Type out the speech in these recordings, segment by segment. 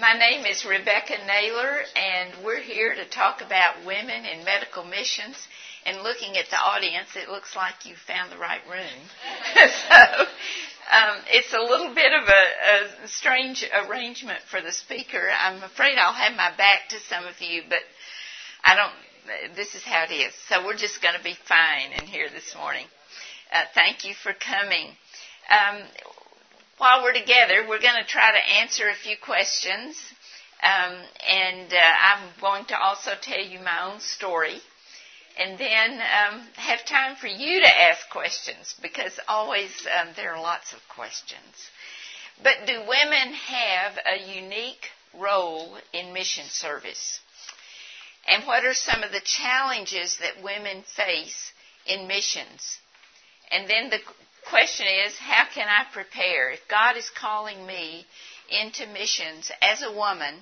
My name is Rebecca Naylor, and we're here to talk about women in medical missions. And looking at the audience, it looks like you found the right room. so um, it's a little bit of a, a strange arrangement for the speaker. I'm afraid I'll have my back to some of you, but I don't. This is how it is. So we're just going to be fine in here this morning. Uh, thank you for coming. Um, while we're together, we're going to try to answer a few questions. Um, and uh, I'm going to also tell you my own story. And then um, have time for you to ask questions because always um, there are lots of questions. But do women have a unique role in mission service? And what are some of the challenges that women face in missions? And then the question is, how can I prepare? If God is calling me into missions as a woman,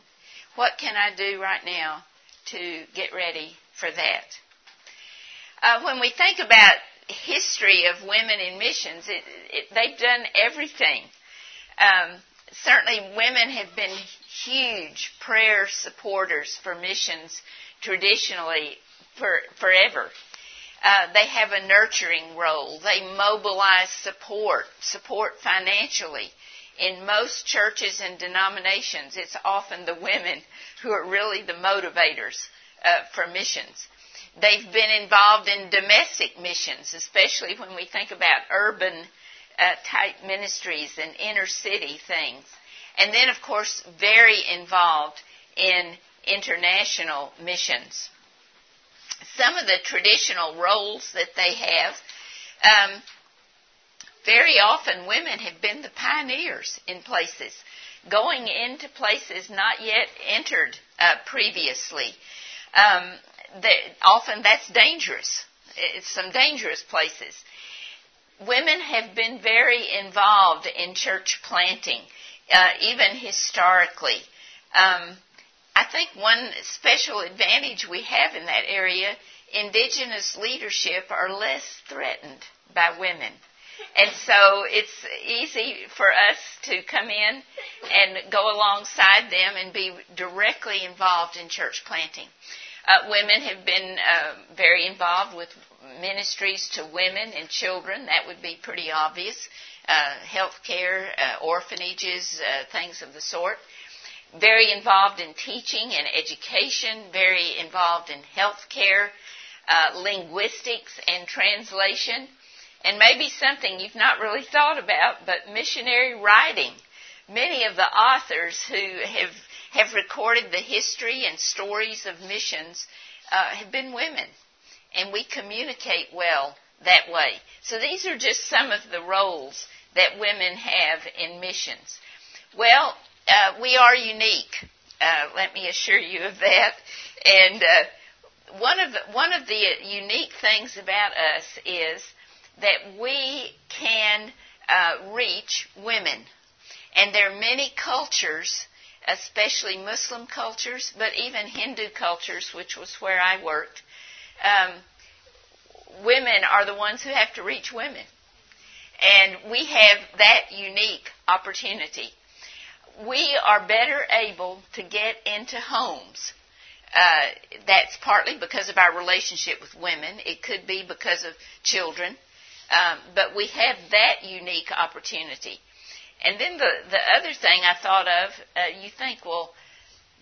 what can I do right now to get ready for that? Uh, when we think about history of women in missions, it, it, they've done everything. Um, certainly, women have been huge prayer supporters for missions traditionally for forever. Uh, they have a nurturing role. They mobilize support, support financially. In most churches and denominations, it's often the women who are really the motivators uh, for missions. They've been involved in domestic missions, especially when we think about urban uh, type ministries and inner city things. And then, of course, very involved in international missions some of the traditional roles that they have, um, very often women have been the pioneers in places, going into places not yet entered uh, previously. Um, often that's dangerous. It's some dangerous places. Women have been very involved in church planting, uh, even historically. Um, I think one special advantage we have in that area, indigenous leadership are less threatened by women. And so it's easy for us to come in and go alongside them and be directly involved in church planting. Uh, women have been uh, very involved with ministries to women and children. That would be pretty obvious. Uh, health care, uh, orphanages, uh, things of the sort very involved in teaching and education, very involved in healthcare, uh, linguistics and translation, and maybe something you've not really thought about, but missionary writing. Many of the authors who have have recorded the history and stories of missions uh, have been women, and we communicate well that way. So these are just some of the roles that women have in missions. Well, uh, we are unique. Uh, let me assure you of that. And uh, one of the, one of the unique things about us is that we can uh, reach women, and there are many cultures, especially Muslim cultures, but even Hindu cultures, which was where I worked. Um, women are the ones who have to reach women, and we have that unique opportunity we are better able to get into homes. Uh, that's partly because of our relationship with women. It could be because of children. Um, but we have that unique opportunity. And then the, the other thing I thought of, uh, you think, well,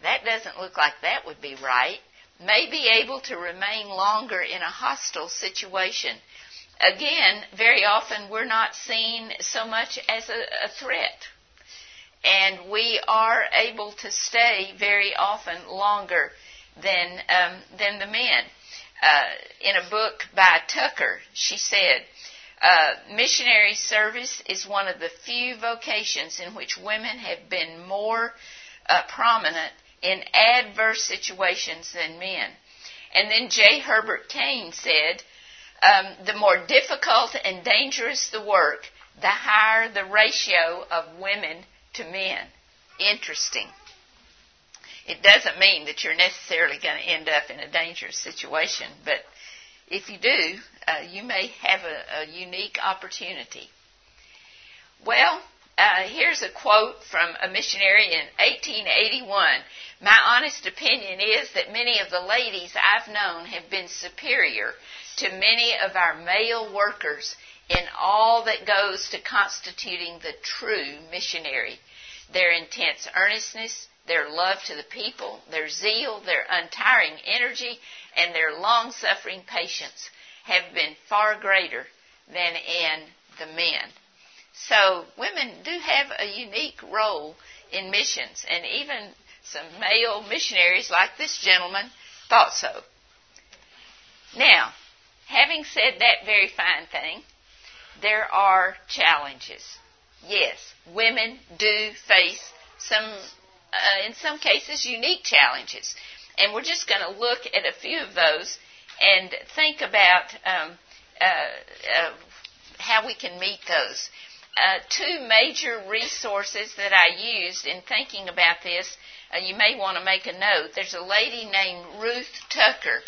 that doesn't look like that would be right. May be able to remain longer in a hostile situation. Again, very often we're not seen so much as a, a threat and we are able to stay very often longer than um, than the men. Uh, in a book by Tucker, she said, uh, "Missionary service is one of the few vocations in which women have been more uh, prominent in adverse situations than men." And then J. Herbert Kane said, um, "The more difficult and dangerous the work, the higher the ratio of women." To men. Interesting. It doesn't mean that you're necessarily going to end up in a dangerous situation, but if you do, uh, you may have a, a unique opportunity. Well, uh, here's a quote from a missionary in 1881. My honest opinion is that many of the ladies I've known have been superior to many of our male workers in all that goes to constituting the true missionary. Their intense earnestness, their love to the people, their zeal, their untiring energy, and their long suffering patience have been far greater than in the men. So women do have a unique role in missions, and even some male missionaries like this gentleman thought so. Now, having said that very fine thing, there are challenges. Yes, women do face some, uh, in some cases, unique challenges. And we're just going to look at a few of those and think about um, uh, uh, how we can meet those. Uh, two major resources that I used in thinking about this, uh, you may want to make a note. There's a lady named Ruth Tucker,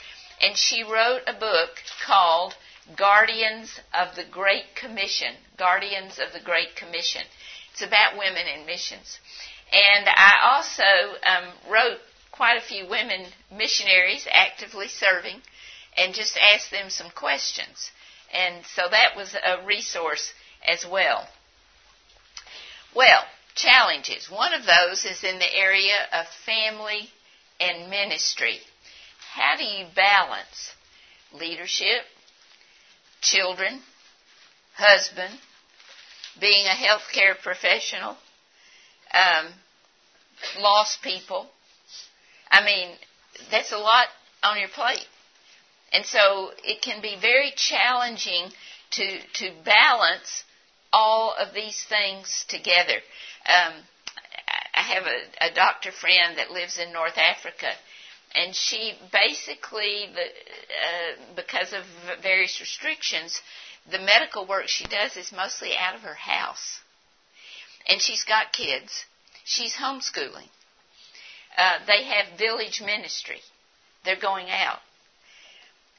and she wrote a book called Guardians of the Great Commission. Guardians of the Great Commission. It's about women in missions. And I also um, wrote quite a few women missionaries actively serving and just asked them some questions. And so that was a resource as well. Well, challenges. One of those is in the area of family and ministry. How do you balance leadership, children, husband, being a healthcare professional, um, lost people. I mean, that's a lot on your plate. And so it can be very challenging to, to balance all of these things together. Um, I have a, a doctor friend that lives in North Africa, and she basically, the, uh, because of various restrictions, the medical work she does is mostly out of her house. And she's got kids. She's homeschooling. Uh, they have village ministry. They're going out.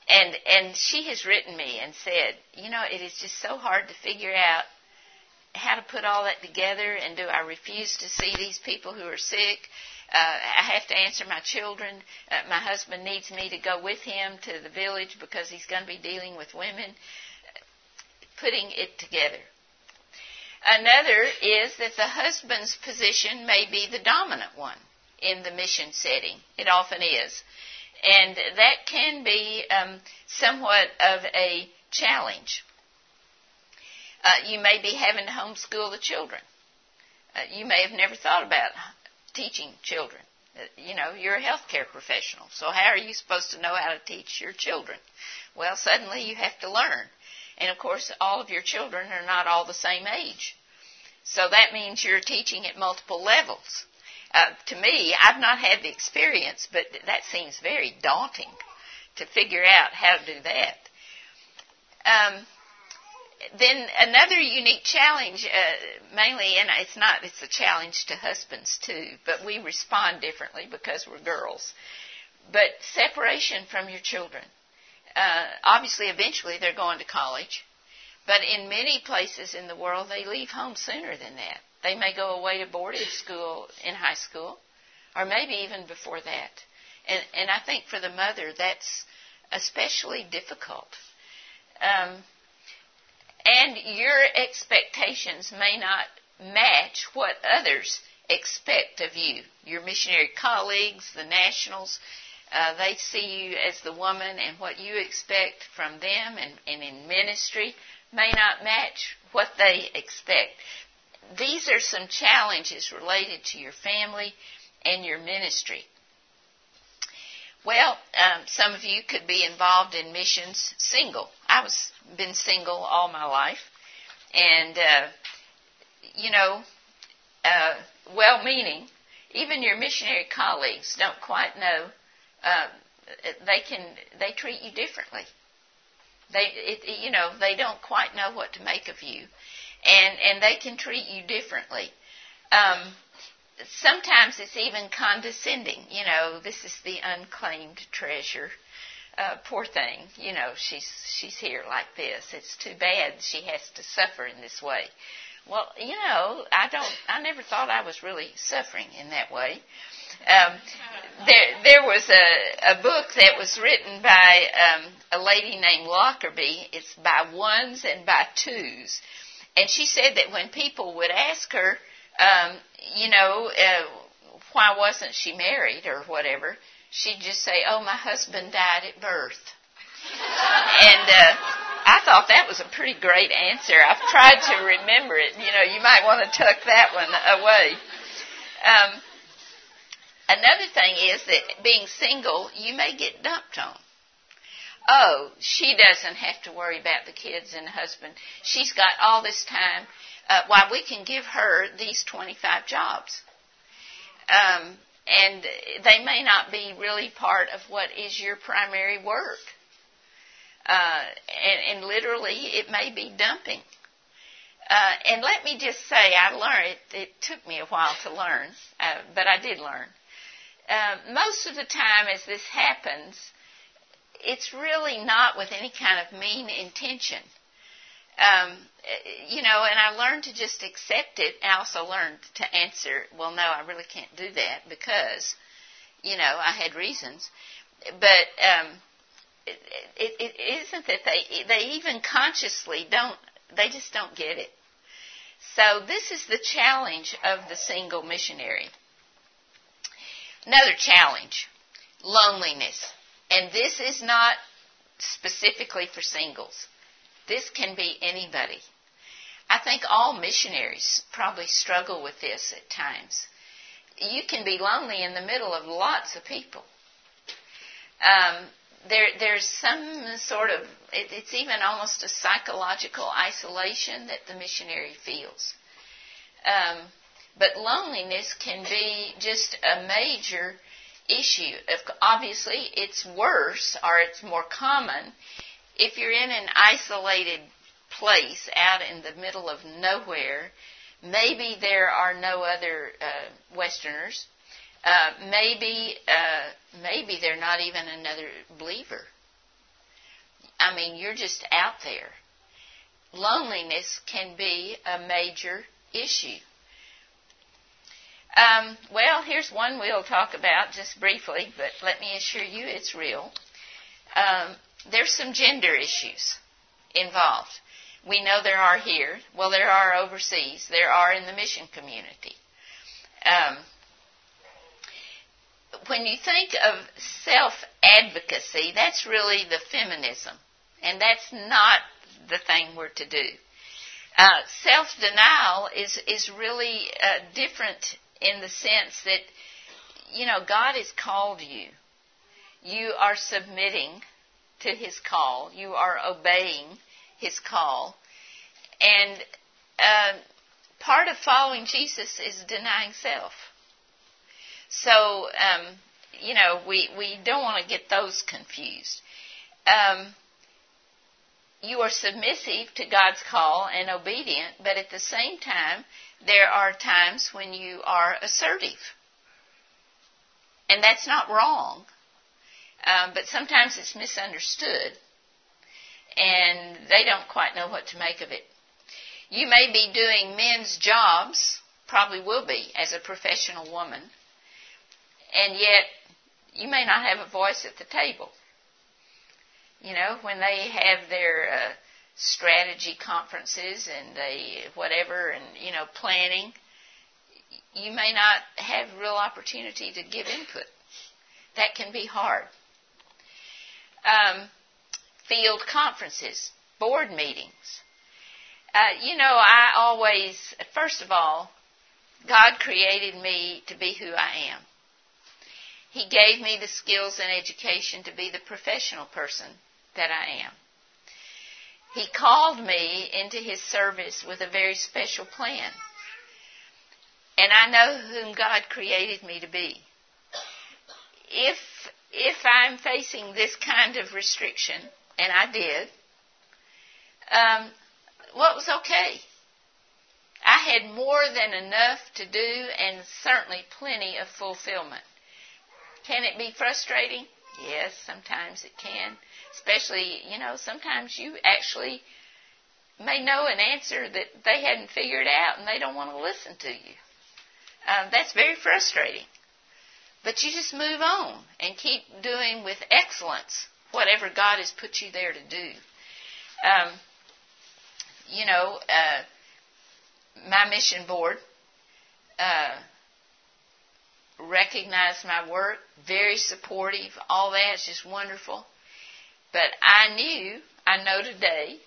And and she has written me and said, you know, it is just so hard to figure out how to put all that together and do I refuse to see these people who are sick? Uh, I have to answer my children. Uh, my husband needs me to go with him to the village because he's going to be dealing with women. Putting it together. Another is that the husband's position may be the dominant one in the mission setting. It often is. And that can be um, somewhat of a challenge. Uh, you may be having to homeschool the children. Uh, you may have never thought about teaching children. Uh, you know, you're a healthcare professional, so how are you supposed to know how to teach your children? Well, suddenly you have to learn. And of course, all of your children are not all the same age. So that means you're teaching at multiple levels. Uh, to me, I've not had the experience, but that seems very daunting to figure out how to do that. Um, then another unique challenge, uh, mainly, and it's not, it's a challenge to husbands too, but we respond differently because we're girls. But separation from your children. Uh, obviously, eventually they're going to college, but in many places in the world, they leave home sooner than that. They may go away to boarding school in high school, or maybe even before that. And, and I think for the mother, that's especially difficult. Um, and your expectations may not match what others expect of you. Your missionary colleagues, the nationals, uh, they see you as the woman, and what you expect from them and, and in ministry may not match what they expect. These are some challenges related to your family and your ministry. Well, um, some of you could be involved in missions single. I was been single all my life, and uh, you know, uh, well-meaning. Even your missionary colleagues don't quite know. Uh, they can they treat you differently. They it, you know they don't quite know what to make of you, and and they can treat you differently. Um, sometimes it's even condescending. You know, this is the unclaimed treasure. Uh, poor thing, you know, she's she's here like this. It's too bad she has to suffer in this way. well, you know, I don't. I never thought I was really suffering in that way. Um, there, there was a, a book that was written by um, a lady named Lockerbie. It's by ones and by twos, and she said that when people would ask her, um, you know, uh, why wasn't she married or whatever, she'd just say, "Oh, my husband died at birth." and uh, I thought that was a pretty great answer. I've tried to remember it. You know, you might want to tuck that one away. Um, another thing is that being single, you may get dumped on. Oh, she doesn't have to worry about the kids and husband. She's got all this time. Uh, why, we can give her these 25 jobs. Um, and they may not be really part of what is your primary work. Uh, and, and literally, it may be dumping. Uh, and let me just say, I learned, it, it took me a while to learn, uh, but I did learn. Uh, most of the time, as this happens, it's really not with any kind of mean intention. Um, you know, and I learned to just accept it. I also learned to answer, well, no, I really can't do that because, you know, I had reasons. But um, it, it, it isn't that they they even consciously don't they just don't get it. So this is the challenge of the single missionary. Another challenge, loneliness. And this is not specifically for singles. This can be anybody. I think all missionaries probably struggle with this at times. You can be lonely in the middle of lots of people. Um, there there's some sort of it, it's even almost a psychological isolation that the missionary feels. Um, but loneliness can be just a major issue. Obviously, it's worse or it's more common if you're in an isolated place out in the middle of nowhere. Maybe there are no other uh, Westerners uh, maybe uh, maybe they're not even another believer. I mean, you're just out there. Loneliness can be a major issue. Um, well, here's one we'll talk about just briefly, but let me assure you it's real. Um, there's some gender issues involved. We know there are here. Well, there are overseas. There are in the mission community. Um, when you think of self advocacy, that's really the feminism. And that's not the thing we're to do. Uh, self denial is, is really uh, different in the sense that, you know, God has called you. You are submitting to His call. You are obeying His call. And uh, part of following Jesus is denying self. So, um, you know, we, we don't want to get those confused. Um, you are submissive to God's call and obedient, but at the same time, there are times when you are assertive. And that's not wrong, um, but sometimes it's misunderstood, and they don't quite know what to make of it. You may be doing men's jobs, probably will be, as a professional woman, and yet you may not have a voice at the table. You know, when they have their uh, strategy conferences and they whatever and you know planning, you may not have real opportunity to give input. That can be hard. Um, field conferences, board meetings. Uh, you know, I always, first of all, God created me to be who I am. He gave me the skills and education to be the professional person that I am. He called me into His service with a very special plan. And I know whom God created me to be. If, if I'm facing this kind of restriction, and I did, um, what was okay? I had more than enough to do and certainly plenty of fulfillment. Can it be frustrating? Yes, sometimes it can. Especially, you know, sometimes you actually may know an answer that they hadn't figured out and they don't want to listen to you. Um, that's very frustrating. But you just move on and keep doing with excellence whatever God has put you there to do. Um, you know, uh, my mission board uh, recognized my work, very supportive, all that is just wonderful. But I knew, I know today,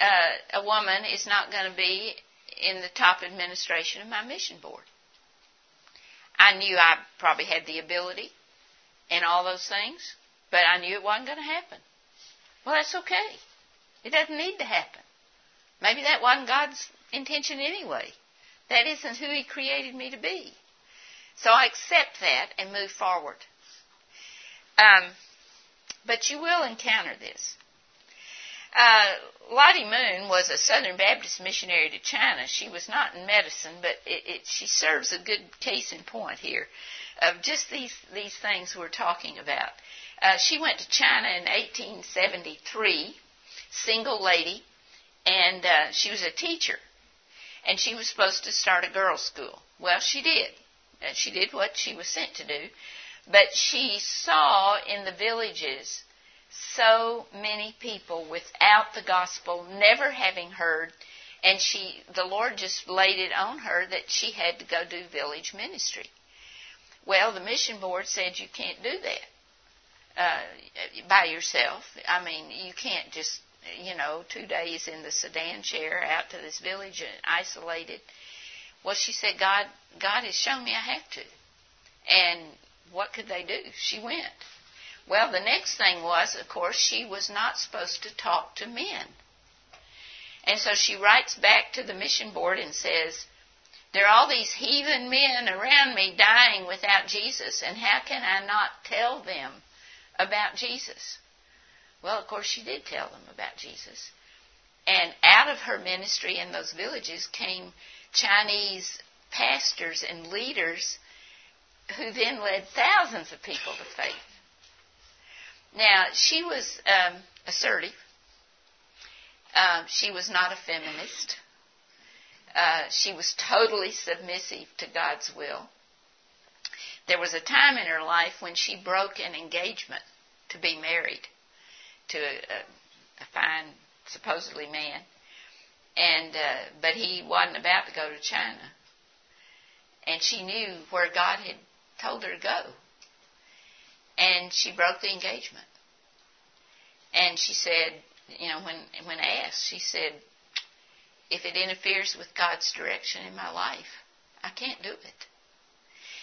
uh, a woman is not going to be in the top administration of my mission board. I knew I probably had the ability and all those things, but I knew it wasn't going to happen. Well, that's okay. It doesn't need to happen. Maybe that wasn't God's intention anyway. That isn't who He created me to be. So I accept that and move forward. Um, but you will encounter this. Uh, Lottie Moon was a Southern Baptist missionary to China. She was not in medicine, but it, it, she serves a good case in point here of just these these things we're talking about. Uh, she went to China in 1873, single lady, and uh, she was a teacher, and she was supposed to start a girls' school. Well, she did. Uh, she did what she was sent to do, but she saw in the villages so many people without the gospel, never having heard, and she, the Lord just laid it on her that she had to go do village ministry. Well, the mission board said you can't do that uh, by yourself. I mean, you can't just, you know, two days in the sedan chair out to this village and isolated. Well, she said, God, God has shown me I have to. And what could they do? She went. Well, the next thing was, of course, she was not supposed to talk to men. And so she writes back to the mission board and says, There are all these heathen men around me dying without Jesus, and how can I not tell them about Jesus? Well, of course, she did tell them about Jesus. And out of her ministry in those villages came Chinese pastors and leaders who then led thousands of people to faith. Now, she was um, assertive. Uh, she was not a feminist. Uh, she was totally submissive to God's will. There was a time in her life when she broke an engagement to be married to a, a, a fine, supposedly man, and uh, but he wasn't about to go to China, and she knew where God had told her to go. And she broke the engagement. And she said, you know, when when asked, she said, if it interferes with God's direction in my life, I can't do it.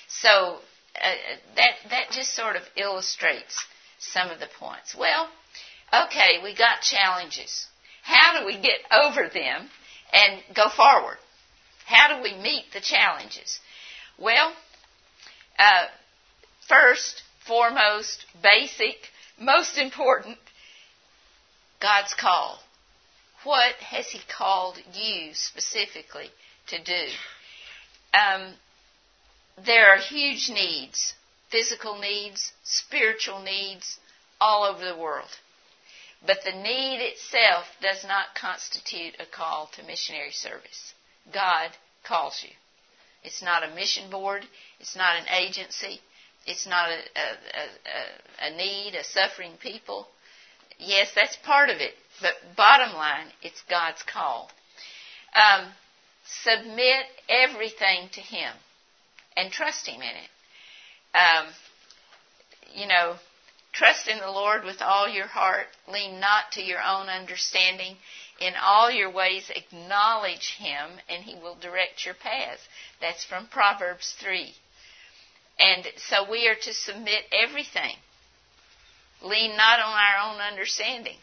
So uh, that that just sort of illustrates some of the points. Well, okay, we got challenges. How do we get over them and go forward? How do we meet the challenges? Well, uh, first, foremost, basic, most important, God's call. What has He called you specifically to do? Um, there are huge needs, physical needs, spiritual needs, all over the world. But the need itself does not constitute a call to missionary service. God calls you. It's not a mission board. It's not an agency. It's not a, a, a, a need, a suffering people. Yes, that's part of it. But bottom line, it's God's call. Um, submit everything to Him and trust Him in it. Um, you know, trust in the Lord with all your heart. Lean not to your own understanding. In all your ways, acknowledge Him, and He will direct your paths. That's from Proverbs 3. And so we are to submit everything. Lean not on our own understanding.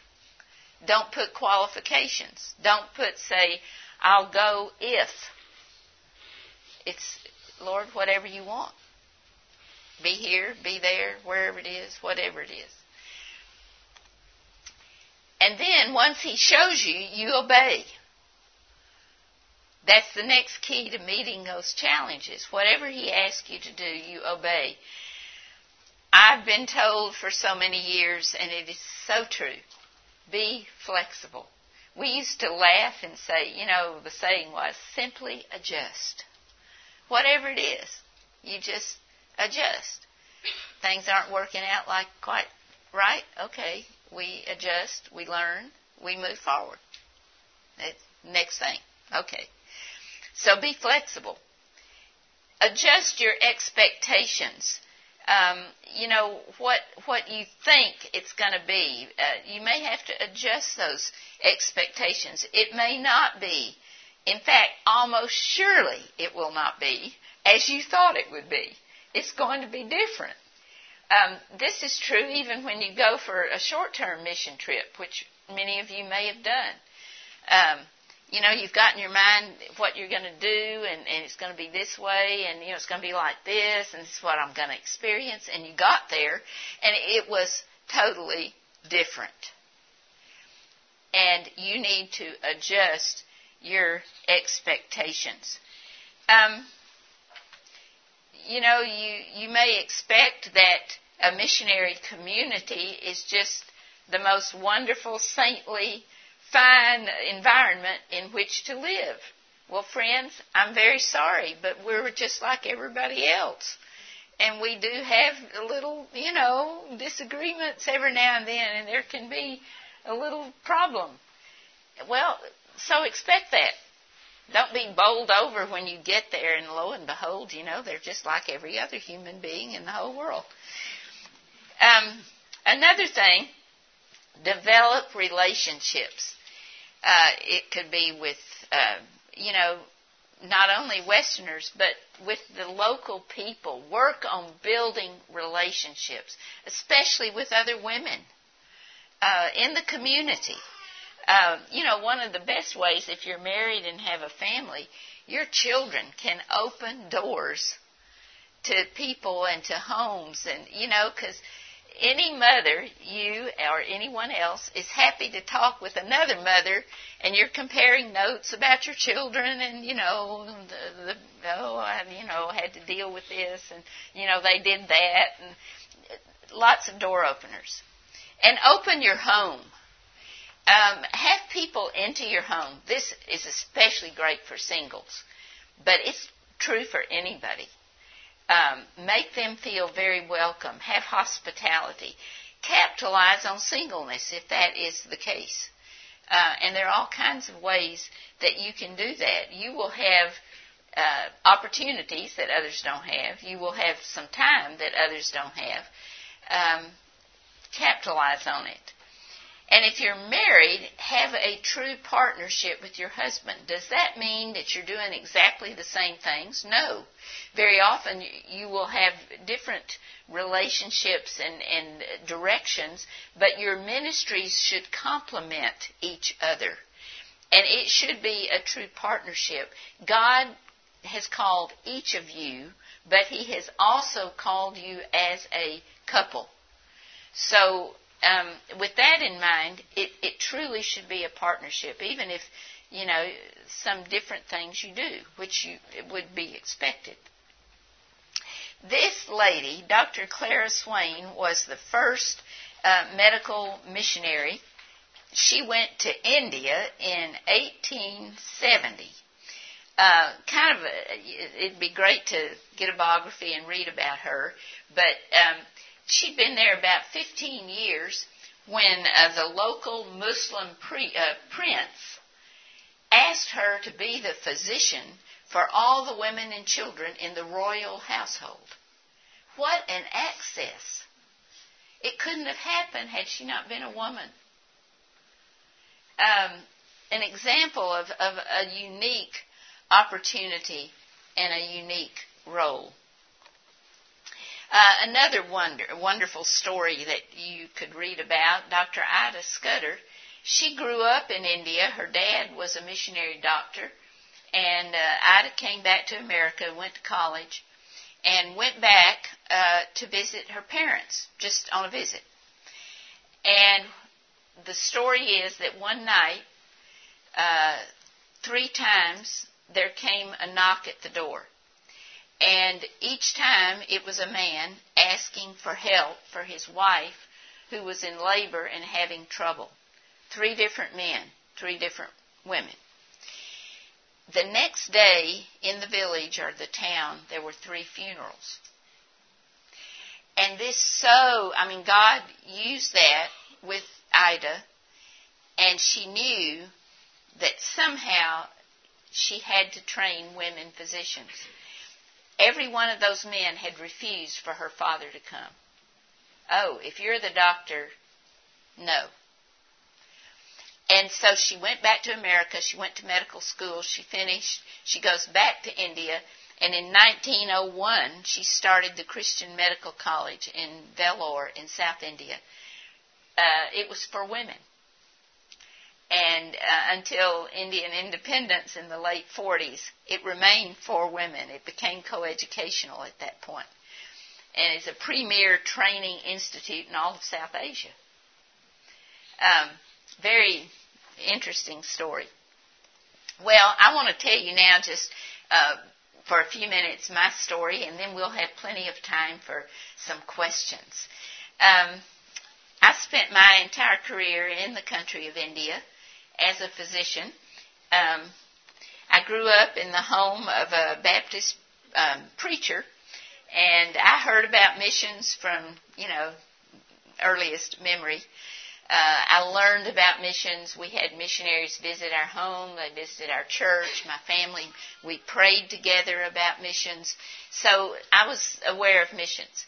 Don't put qualifications. Don't put, say, I'll go if. It's, Lord, whatever you want. Be here, be there, wherever it is, whatever it is. And then once He shows you, you obey. That's the next key to meeting those challenges. Whatever He asks you to do, you obey. I've been told for so many years, and it is so true be flexible. we used to laugh and say, you know, the saying was simply adjust. Whatever it is, you just adjust. Things aren't working out like quite right. Okay, we adjust, we learn, we move forward. Next thing. Okay. So be flexible. Adjust your expectations. Um, you know what what you think it's going to be. Uh, you may have to adjust those expectations. It may not be. In fact, almost surely it will not be as you thought it would be. It's going to be different. Um, this is true even when you go for a short-term mission trip, which many of you may have done. Um, you know, you've got in your mind what you're going to do, and, and it's going to be this way, and you know, it's going to be like this, and this is what I'm going to experience. And you got there, and it was totally different. And you need to adjust your expectations. Um, you know, you you may expect that a missionary community is just the most wonderful, saintly fine environment in which to live. Well, friends, I'm very sorry, but we're just like everybody else. And we do have a little, you know, disagreements every now and then, and there can be a little problem. Well, so expect that. Don't be bowled over when you get there, and lo and behold, you know, they're just like every other human being in the whole world. Um, another thing, develop relationships. Uh, it could be with, uh, you know, not only Westerners, but with the local people. Work on building relationships, especially with other women uh, in the community. Uh, you know, one of the best ways, if you're married and have a family, your children can open doors to people and to homes, and you know, because any mother, you or anyone else, is happy to talk with another mother, and you're comparing notes about your children, and you know, the, the oh, I you know had to deal with this, and you know they did that, and lots of door openers, and open your home. Um, have people into your home. This is especially great for singles, but it's true for anybody. Um, make them feel very welcome. Have hospitality. Capitalize on singleness if that is the case. Uh, and there are all kinds of ways that you can do that. You will have uh, opportunities that others don't have. You will have some time that others don't have. Um, capitalize on it. And if you're married, have a true partnership with your husband. Does that mean that you're doing exactly the same things? No. Very often you will have different relationships and, and directions, but your ministries should complement each other. And it should be a true partnership. God has called each of you, but He has also called you as a couple. So um, with that in mind, it, it truly should be a partnership, even if you know some different things you do, which you would be expected. This lady, Dr. Clara Swain, was the first uh, medical missionary. She went to India in 1870. Uh, kind of, a, it'd be great to get a biography and read about her, but um, she'd been there about 15 years when uh, the local Muslim pre, uh, prince asked her to be the physician for all the women and children in the royal household. What an access! It couldn't have happened had she not been a woman. Um, an example of, of a unique opportunity and a unique role. Uh, another wonder, wonderful story that you could read about, Dr. Ida Scudder. She grew up in India. Her dad was a missionary doctor. And uh, Ida came back to America, went to college, and went back uh, to visit her parents, just on a visit. And the story is that one night, uh, three times, there came a knock at the door. And each time it was a man asking for help for his wife who was in labor and having trouble. Three different men. three different women. The next day in the village or the town, there were three funerals. And this so, I mean, God used that with Ida, and she knew that somehow she had to train women physicians. Every one of those men had refused for her father to come. Oh, if you're the doctor, no. And so she went back to America. She went to medical school. She finished. She goes back to India. And in 1901, she started the Christian Medical College in Vellore in South India. Uh, it was for women. And uh, until Indian independence in the late 40s, it remained for women. It became coeducational at that point. And it's a premier training institute in all of South Asia. Um, very interesting story. Well, I want to tell you now just uh, for a few minutes my story, and then we'll have plenty of time for some questions. Um, I spent my entire career in the country of India as a physician. Um, I grew up in the home of a Baptist um, preacher, and I heard about missions from, you know, earliest memory. Uh, I learned about missions. We had missionaries visit our home. They visited our church. My family, we prayed together about missions. So I was aware of missions.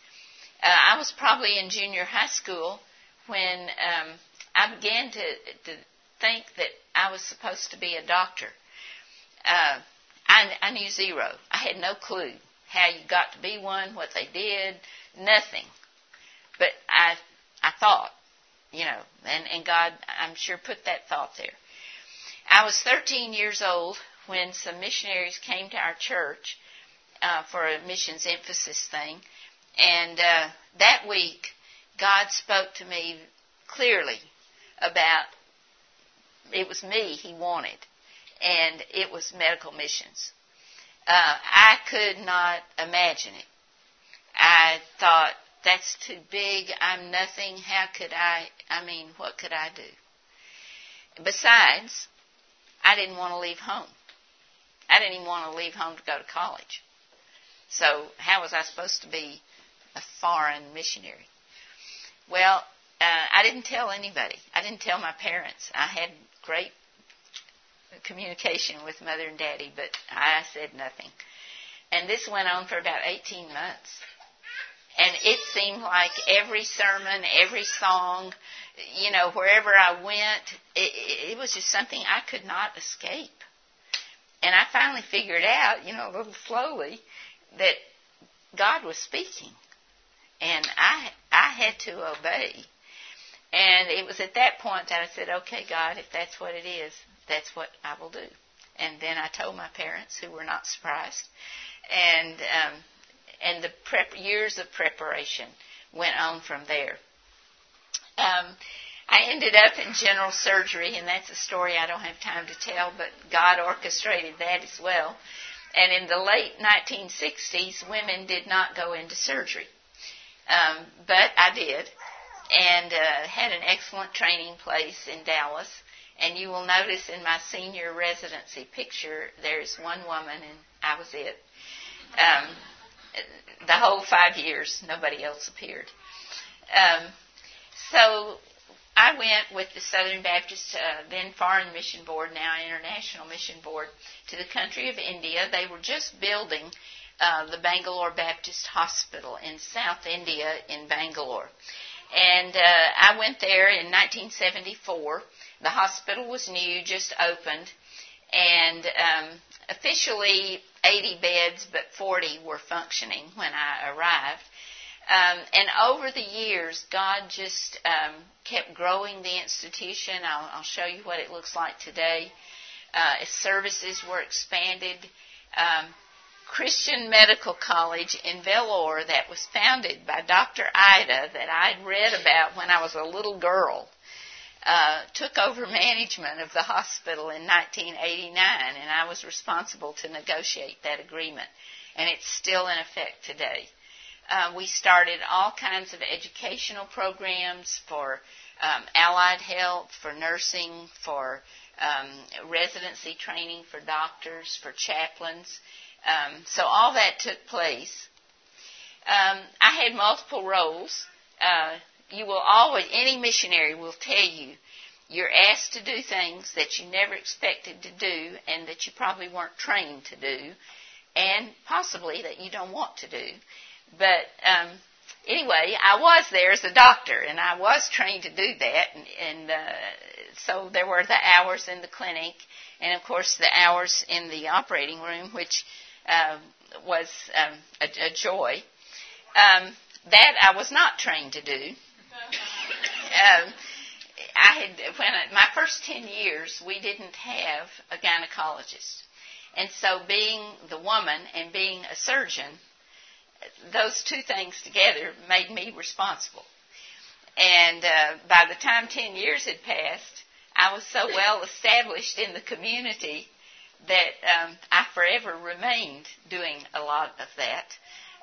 Uh, I was probably in junior high school when um, I began to, to think that I was supposed to be a doctor. Uh, I, I knew zero. I had no clue how you got to be one, what they did, nothing. But I, I thought you know, and, and God, I'm sure, put that thought there. I was 13 years old when some missionaries came to our church uh, for a missions emphasis thing, and uh, that week, God spoke to me clearly about it was me He wanted, and it was medical missions. Uh, I could not imagine it. I thought, that's too big. I'm nothing. How could I? I mean, what could I do? Besides, I didn't want to leave home. I didn't even want to leave home to go to college. So, how was I supposed to be a foreign missionary? Well, uh, I didn't tell anybody. I didn't tell my parents. I had great communication with mother and daddy, but I said nothing. And this went on for about 18 months. And it seemed like every sermon, every song, you know, wherever I went, it, it was just something I could not escape. And I finally figured out, you know, a little slowly, that God was speaking. And I, I had to obey. And it was at that point that I said, okay, God, if that's what it is, that's what I will do. And then I told my parents, who were not surprised. And um, and the prep, years of preparation went on from there. Um, I ended up in general surgery, and that's a story I don't have time to tell, but God orchestrated that as well. And in the late 1960s, women did not go into surgery. Um, but I did, and uh, had an excellent training place in Dallas. And you will notice in my senior residency picture, there's one woman, and I was it. Um, the whole five years, nobody else appeared. Um, so I went with the Southern Baptist, uh, then Foreign Mission Board, now International Mission Board, to the country of India. They were just building uh, the Bangalore Baptist Hospital in South India in Bangalore. And uh, I went there in 1974. The hospital was new, just opened, and um, officially 80 beds, but 40 were functioning when I arrived. Um, and over the years, God just um, kept growing the institution. I'll, I'll, show you what it looks like today. Uh, services were expanded. Um, Christian Medical College in Vellore that was founded by Dr. Ida that I'd read about when I was a little girl uh, took over management of the hospital in 1989, and I was responsible to negotiate that agreement, and it's still in effect today. Uh, we started all kinds of educational programs for um, allied health, for nursing, for um, residency training for doctors, for chaplains. Um, so all that took place. Um, I had multiple roles. Uh, you will always, any missionary will tell you, you're asked to do things that you never expected to do and that you probably weren't trained to do, and possibly that you don't want to do. But um, anyway, I was there as a doctor, and I was trained to do that, and, and uh, so there were the hours in the clinic, and of course the hours in the operating room, which uh, was um, a, a, joy. Um, that I was not trained to do. um, I had when I, my first ten years, we didn't have a gynecologist, and so being the woman and being a surgeon, those two things together made me responsible. And uh, by the time 10 years had passed, I was so well established in the community that um, I forever remained doing a lot of that.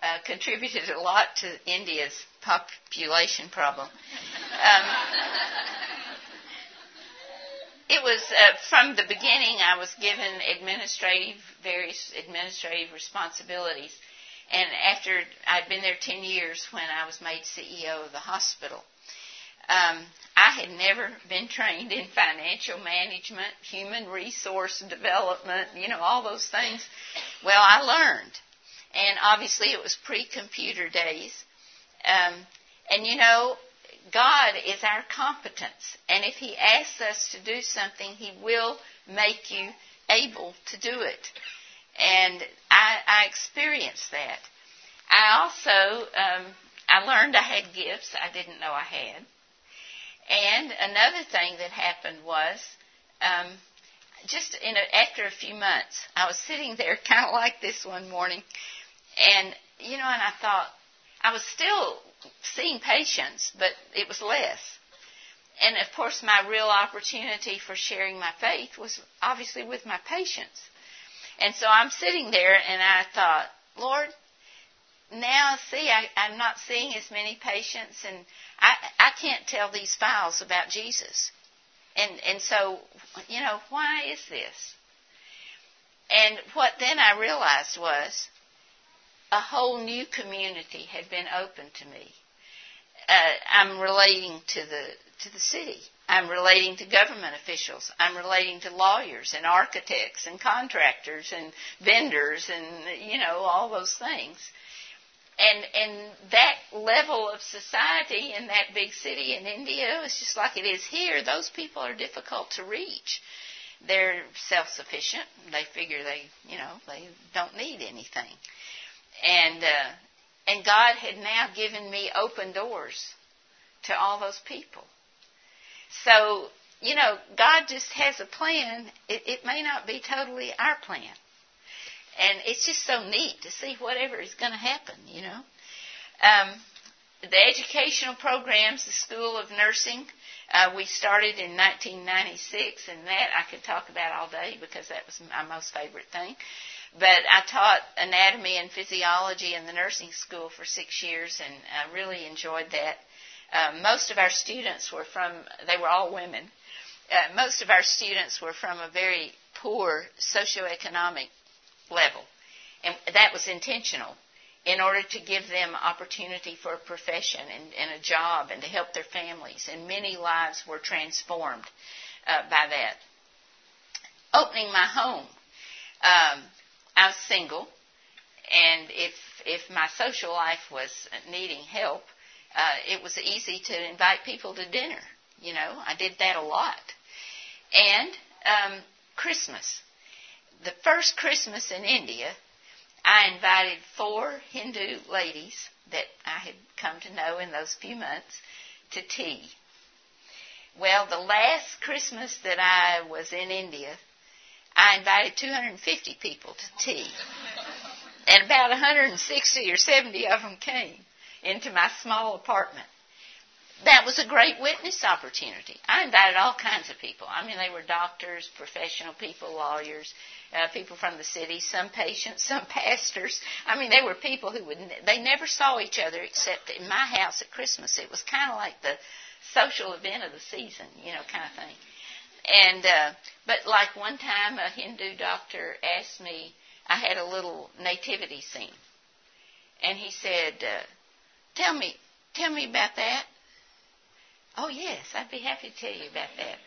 Uh, contributed a lot to India's population problem. Um, it was uh, from the beginning I was given administrative, various administrative responsibilities. And after I'd been there 10 years when I was made CEO of the hospital, um, I had never been trained in financial management, human resource development, you know, all those things. Well, I learned. And obviously it was pre-computer days. Um, and you know, God is our competence. And if He asks us to do something, He will make you able to do it. And I, I experienced that. I also, um, I learned I had gifts I didn't know I had. And another thing that happened was, um, just in a, after a few months, I was sitting there kind of like this one morning, and you know, and I thought I was still seeing patients, but it was less. And of course, my real opportunity for sharing my faith was obviously with my patients. And so I'm sitting there and I thought, Lord, now see, I, I'm not seeing as many patients and I, I can't tell these files about Jesus. And, and so, you know, why is this? And what then I realized was a whole new community had been opened to me. Uh, I'm relating to the to the city. I'm relating to government officials. I'm relating to lawyers and architects and contractors and vendors and you know all those things. And and that level of society in that big city in India is just like it is here. Those people are difficult to reach. They're self-sufficient. They figure they you know they don't need anything. And uh, and God had now given me open doors to all those people. So, you know, God just has a plan. It, it may not be totally our plan. And it's just so neat to see whatever is going to happen, you know. Um, the educational programs, the School of Nursing, uh, we started in 1996, and that I could talk about all day because that was my most favorite thing. But I taught anatomy and physiology in the nursing school for six years, and I really enjoyed that. Uh, most of our students were from, they were all women. Uh, most of our students were from a very poor socioeconomic level. And that was intentional in order to give them opportunity for a profession and, and a job and to help their families. And many lives were transformed uh, by that. Opening my home. Um, I was single, and if if my social life was needing help, uh, it was easy to invite people to dinner. You know, I did that a lot. And um, Christmas, the first Christmas in India, I invited four Hindu ladies that I had come to know in those few months to tea. Well, the last Christmas that I was in India, I invited 250 people to tea. And about 160 or 70 of them came into my small apartment. That was a great witness opportunity. I invited all kinds of people. I mean, they were doctors, professional people, lawyers, uh, people from the city, some patients, some pastors. I mean, they were people who would, they never saw each other except in my house at Christmas. It was kind of like the social event of the season, you know, kind of thing. and uh, but like one time, a Hindu doctor asked me. I had a little nativity scene, and he said, uh, "Tell me, tell me about that." Oh yes, I'd be happy to tell you about that.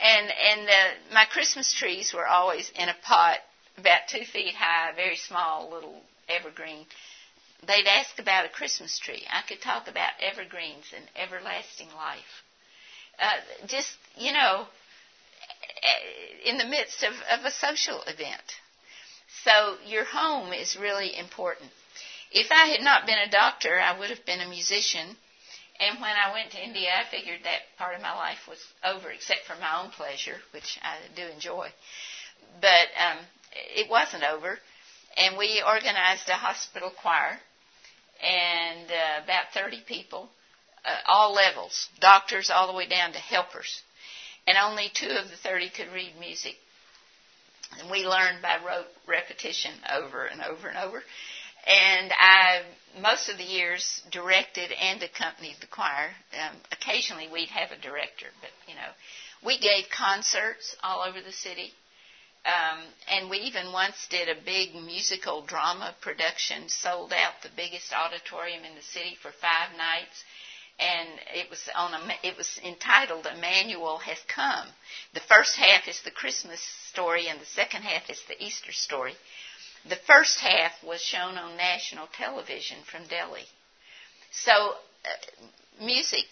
And and uh, my Christmas trees were always in a pot about two feet high, very small little evergreen. They'd ask about a Christmas tree. I could talk about evergreens and everlasting life. Uh, just you know, in the midst of, of a social event. So your home is really important. If I had not been a doctor, I would have been a musician. And when I went to India, I figured that part of my life was over, except for my own pleasure, which I do enjoy. But um, it wasn't over. And we organized a hospital choir, and uh, about 30 people, uh, all levels, doctors all the way down to helpers and only two of the 30 could read music. And we learned by rote repetition over and over and over. And I, most of the years, directed and accompanied the choir. Um, occasionally we'd have a director, but, you know, we gave concerts all over the city. Um, and we even once did a big musical drama production, sold out the biggest auditorium in the city for five nights and it was on a, it was entitled Emmanuel Has Come. The first half is the Christmas story, and the second half is the Easter story. The first half was shown on national television from Delhi. So, uh, music.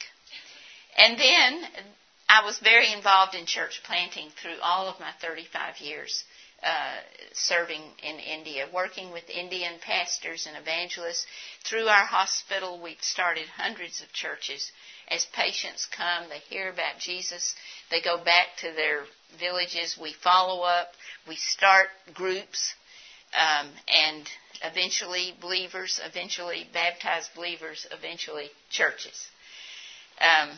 And then I was very involved in church planting through all of my 35 years uh, serving in India, working with Indian pastors and evangelists. Through our hospital, we've started hundreds of churches. As patients come, they hear about Jesus, they go back to their villages, we follow up, we start groups, um, and eventually believers, eventually baptized believers, eventually churches. Um,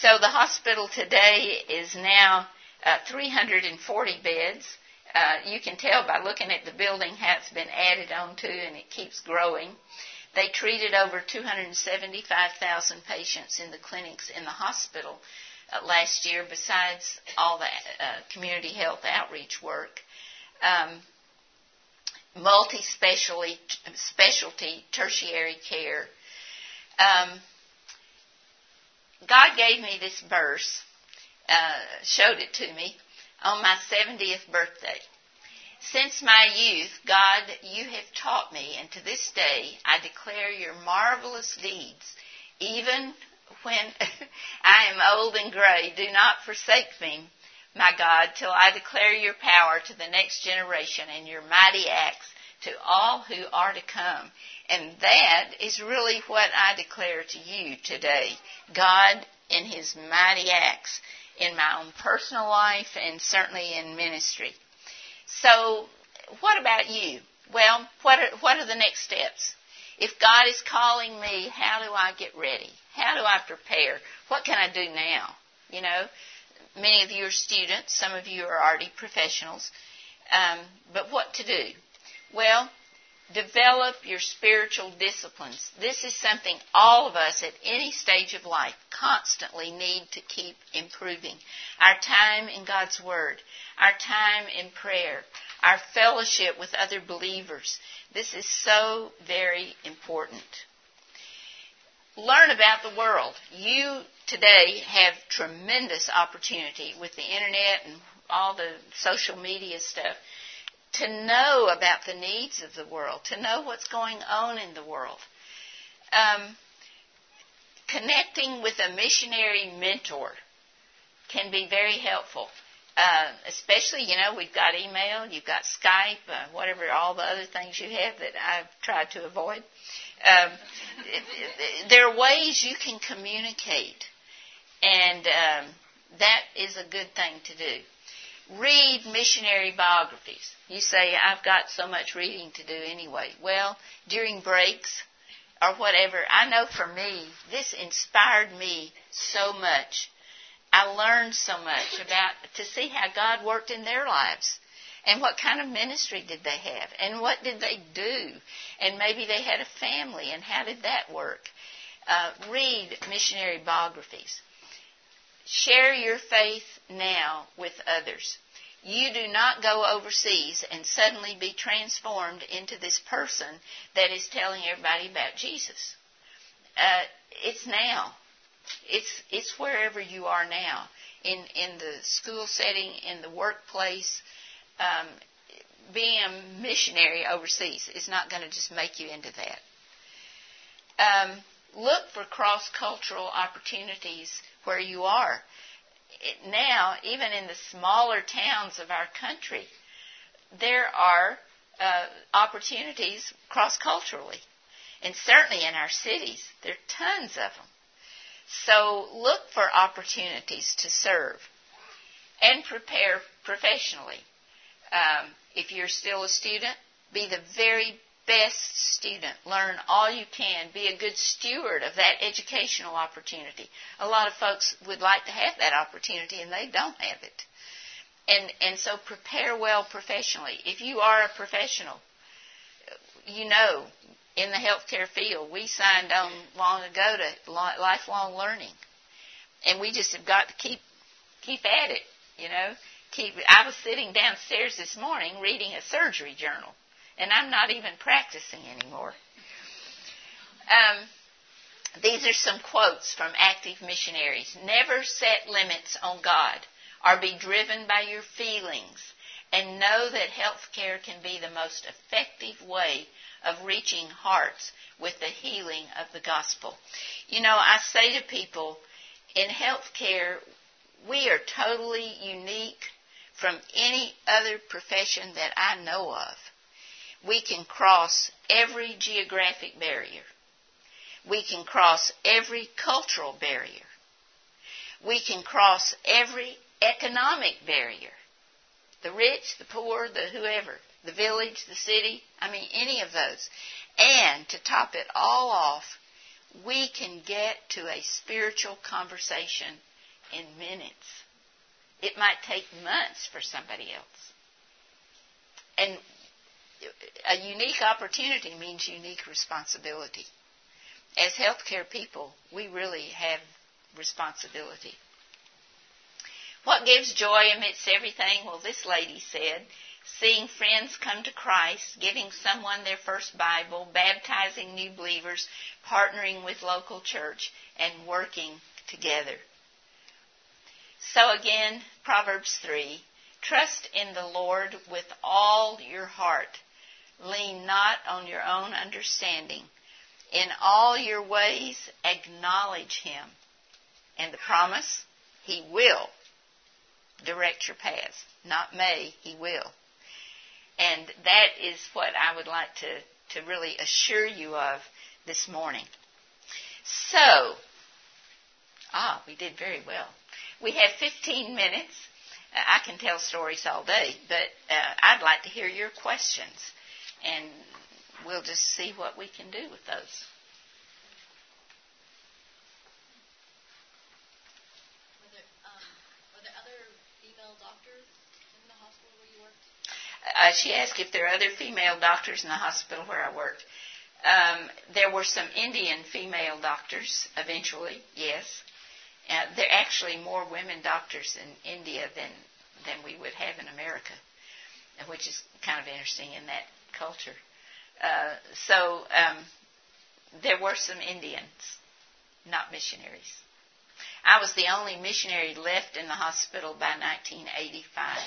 so the hospital today is now uh, 340 beds. Uh, you can tell by looking at the building how it's been added on to and it keeps growing. They treated over 275,000 patients in the clinics in the hospital uh, last year, besides all the uh, community health outreach work. Um, multi-specialty specialty tertiary care. Um, God gave me this verse, uh, showed it to me on my 70th birthday. Since my youth, God, you have taught me, and to this day I declare your marvelous deeds. Even when I am old and gray, do not forsake me, my God, till I declare your power to the next generation and your mighty acts to all who are to come. And that is really what I declare to you today. God in his mighty acts in my own personal life and certainly in ministry. So, what about you? Well, what are, what are the next steps? If God is calling me, how do I get ready? How do I prepare? What can I do now? You know, many of you are students, some of you are already professionals, um, but what to do? Well, Develop your spiritual disciplines. This is something all of us at any stage of life constantly need to keep improving. Our time in God's Word, our time in prayer, our fellowship with other believers. This is so very important. Learn about the world. You today have tremendous opportunity with the internet and all the social media stuff to know about the needs of the world, to know what's going on in the world. Um, connecting with a missionary mentor can be very helpful. Uh, especially, you know, we've got email, you've got Skype, uh, whatever, all the other things you have that I've tried to avoid. Um, there are ways you can communicate, and um, that is a good thing to do read missionary biographies. You say, I've got so much reading to do anyway. Well, during breaks or whatever, I know for me, this inspired me so much. I learned so much about to see how God worked in their lives and what kind of ministry did they have and what did they do and maybe they had a family and how did that work. Uh, read missionary biographies share your faith now with others. You do not go overseas and suddenly be transformed into this person that is telling everybody about Jesus. Uh, it's now. It's it's wherever you are now in in the school setting, in the workplace. Um, being a missionary overseas is not going to just make you into that. Um, look for cross cultural opportunities where you are. It, now, even in the smaller towns of our country, there are uh, opportunities cross culturally. And certainly in our cities, there are tons of them. So look for opportunities to serve and prepare professionally. Um, if you're still a student, be the very best student. Learn all you can. Be a good steward of that educational opportunity. A lot of folks would like to have that opportunity and they don't have it. And, and so prepare well professionally. If you are a professional, you know, in the healthcare field, we signed on long ago to lifelong learning. And we just have got to keep, keep at it, you know. Keep, I was sitting downstairs this morning reading a surgery journal and I'm not even practicing anymore. Um, these are some quotes from active missionaries. Never set limits on God or be driven by your feelings and know that health care can be the most effective way of reaching hearts with the healing of the gospel. You know, I say to people, in healthcare, we are totally unique from any other profession that I know of we can cross every geographic barrier. We can cross every cultural barrier. We can cross every economic barrier. The rich, the poor, the whoever, the village, the city, I mean, any of those. And to top it all off, we can get to a spiritual conversation in minutes. It might take months for somebody else. And a unique opportunity means unique responsibility. As healthcare people, we really have responsibility. What gives joy amidst everything? Well, this lady said, seeing friends come to Christ, giving someone their first Bible, baptizing new believers, partnering with local church, and working together. So again, Proverbs 3, trust in the Lord with all your heart Lean not on your own understanding. In all your ways, acknowledge Him. And the promise, He will direct your paths. Not may, He will. And that is what I would like to, to really assure you of this morning. So, ah, we did very well. We have 15 minutes. I can tell stories all day, but uh, I'd like to hear your questions and we'll just see what we can do with those. Were there, um, were there other female doctors in the hospital where you worked? Uh, she asked if there are other female doctors in the hospital where I worked. Um, there were some Indian female doctors eventually, yes. Uh, there are actually more women doctors in India than than we would have in America, which is kind of interesting in that culture. Uh, so um, there were some Indians, not missionaries. I was the only missionary left in the hospital by 1985.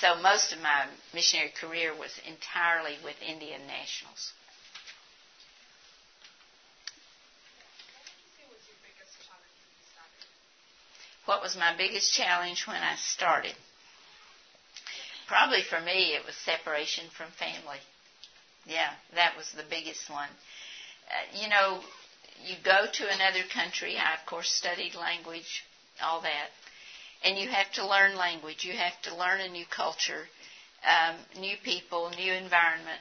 So most of my missionary career was entirely with Indian nationals. What was my biggest challenge when I started? Probably for me, it was separation from family. Yeah, that was the biggest one. Uh, you know, you go to another country. I, of course, studied language, all that. And you have to learn language. You have to learn a new culture, um, new people, new environment.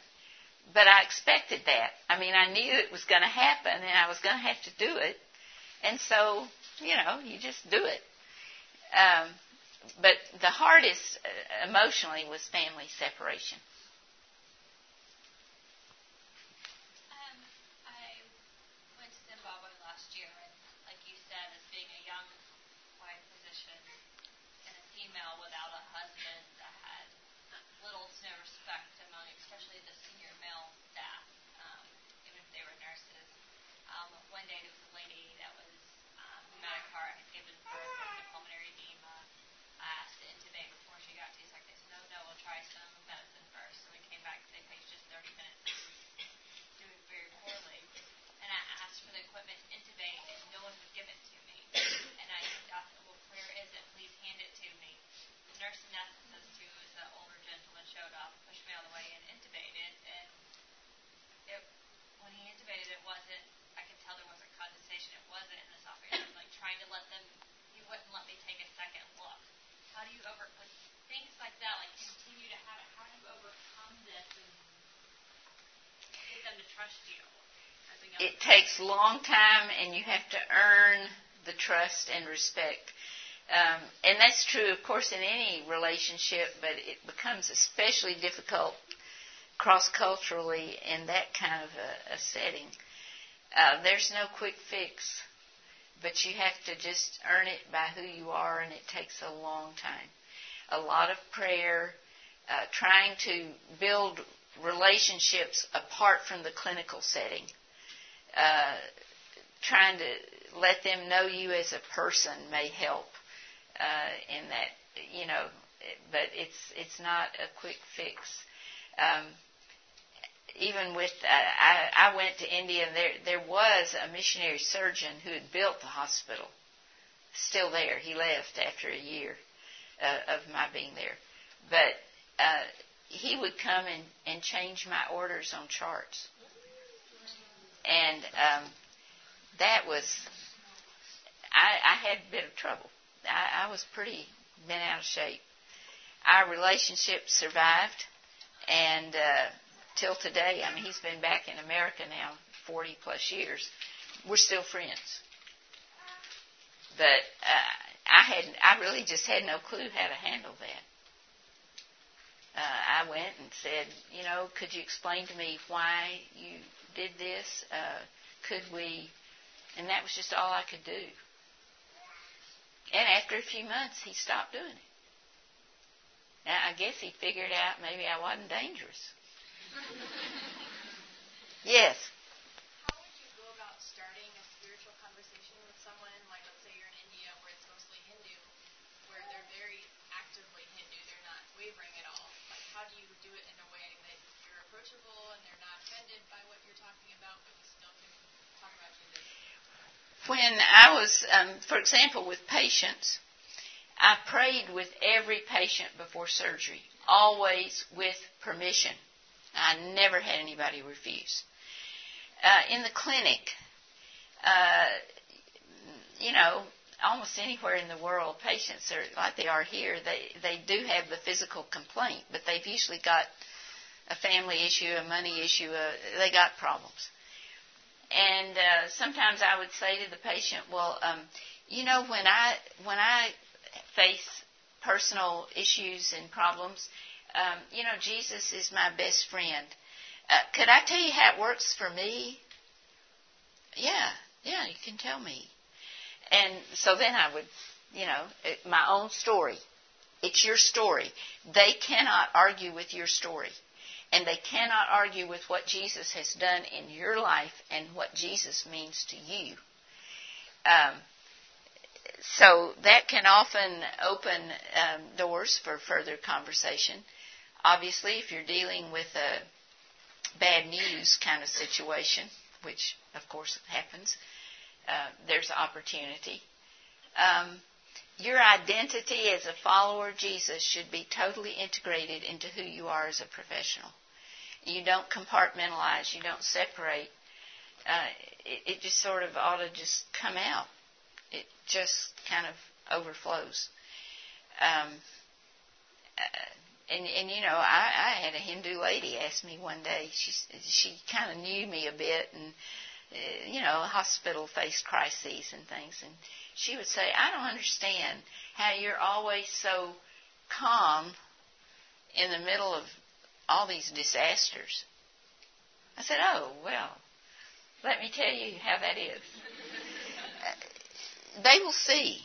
But I expected that. I mean, I knew it was going to happen and I was going to have to do it. And so, you know, you just do it. Um, but the hardest uh, emotionally was family separation. nurse anesthetist, who was an older gentleman, showed up, pushed me out of the way, and intubated. And it, when he intubated, it wasn't. I could tell there wasn't condensation. It wasn't in the esophagus. I'm like trying to let them. He wouldn't let me take a second look. How do you over with things like that? Like continue to have. How do you overcome this and get them to trust you? It takes long time, and you have to earn the trust and respect um, and that's true, of course, in any relationship, but it becomes especially difficult cross culturally in that kind of a, a setting. Uh, there's no quick fix, but you have to just earn it by who you are, and it takes a long time. A lot of prayer, uh, trying to build relationships apart from the clinical setting, uh, trying to let them know you as a person may help uh, in that, you know, but it's it's not a quick fix. Um, even with uh, I, I went to India and there there was a missionary surgeon who had built the hospital, still there. He left after a year uh, of my being there, but uh, he would come and, and change my orders on charts. And um, that was, I, I had a bit of trouble. I, I was pretty bent out of shape. Our relationship survived, and uh, till today, I mean, he's been back in America now 40 plus years. We're still friends. But uh, I had, I really just had no clue how to handle that uh, I went and said, you know, could you explain to me why you did this? Uh, could we? And that was just all I could do. And after a few months, he stopped doing it. Now, I guess he figured out maybe I wasn't dangerous. yes. How would you go about starting a spiritual conversation with someone, like let's say you're in India where it's mostly Hindu, where they're very actively Hindu, they're not wavering at all how do you do it in a way that you're approachable and they're not offended by what you're talking about, but you still can talk about Jesus? When I was, um, for example, with patients, I prayed with every patient before surgery, always with permission. I never had anybody refuse. Uh, in the clinic, uh, you know, almost anywhere in the world, patients are like they are here. They they do have the physical complaint, but they've usually got a family issue, a money issue. A, they got problems. And uh, sometimes I would say to the patient, "Well, um, you know, when I when I face personal issues and problems, um, you know, Jesus is my best friend. Uh, could I tell you how it works for me? Yeah, yeah, you can tell me. And so then I would, you know, my own story. It's your story. They cannot argue with your story. And they cannot argue with what Jesus has done in your life and what Jesus means to you. Um, so that can often open um, doors for further conversation. Obviously, if you're dealing with a bad news kind of situation, which of course happens, uh, there's opportunity. Um, your identity as a follower of Jesus should be totally integrated into who you are as a professional. You don't compartmentalize, you don't separate. Uh, it, it, just sort of ought to just come out. It just kind of overflows. Um, uh, and, and you know, I, I had a Hindu lady ask me one day. She she kind of knew me a bit, and uh, you know, hospital faced crises and things. And she would say, I don't understand how you're always so calm in the middle of all these disasters. I said, Oh, well, let me tell you how that is. they will see.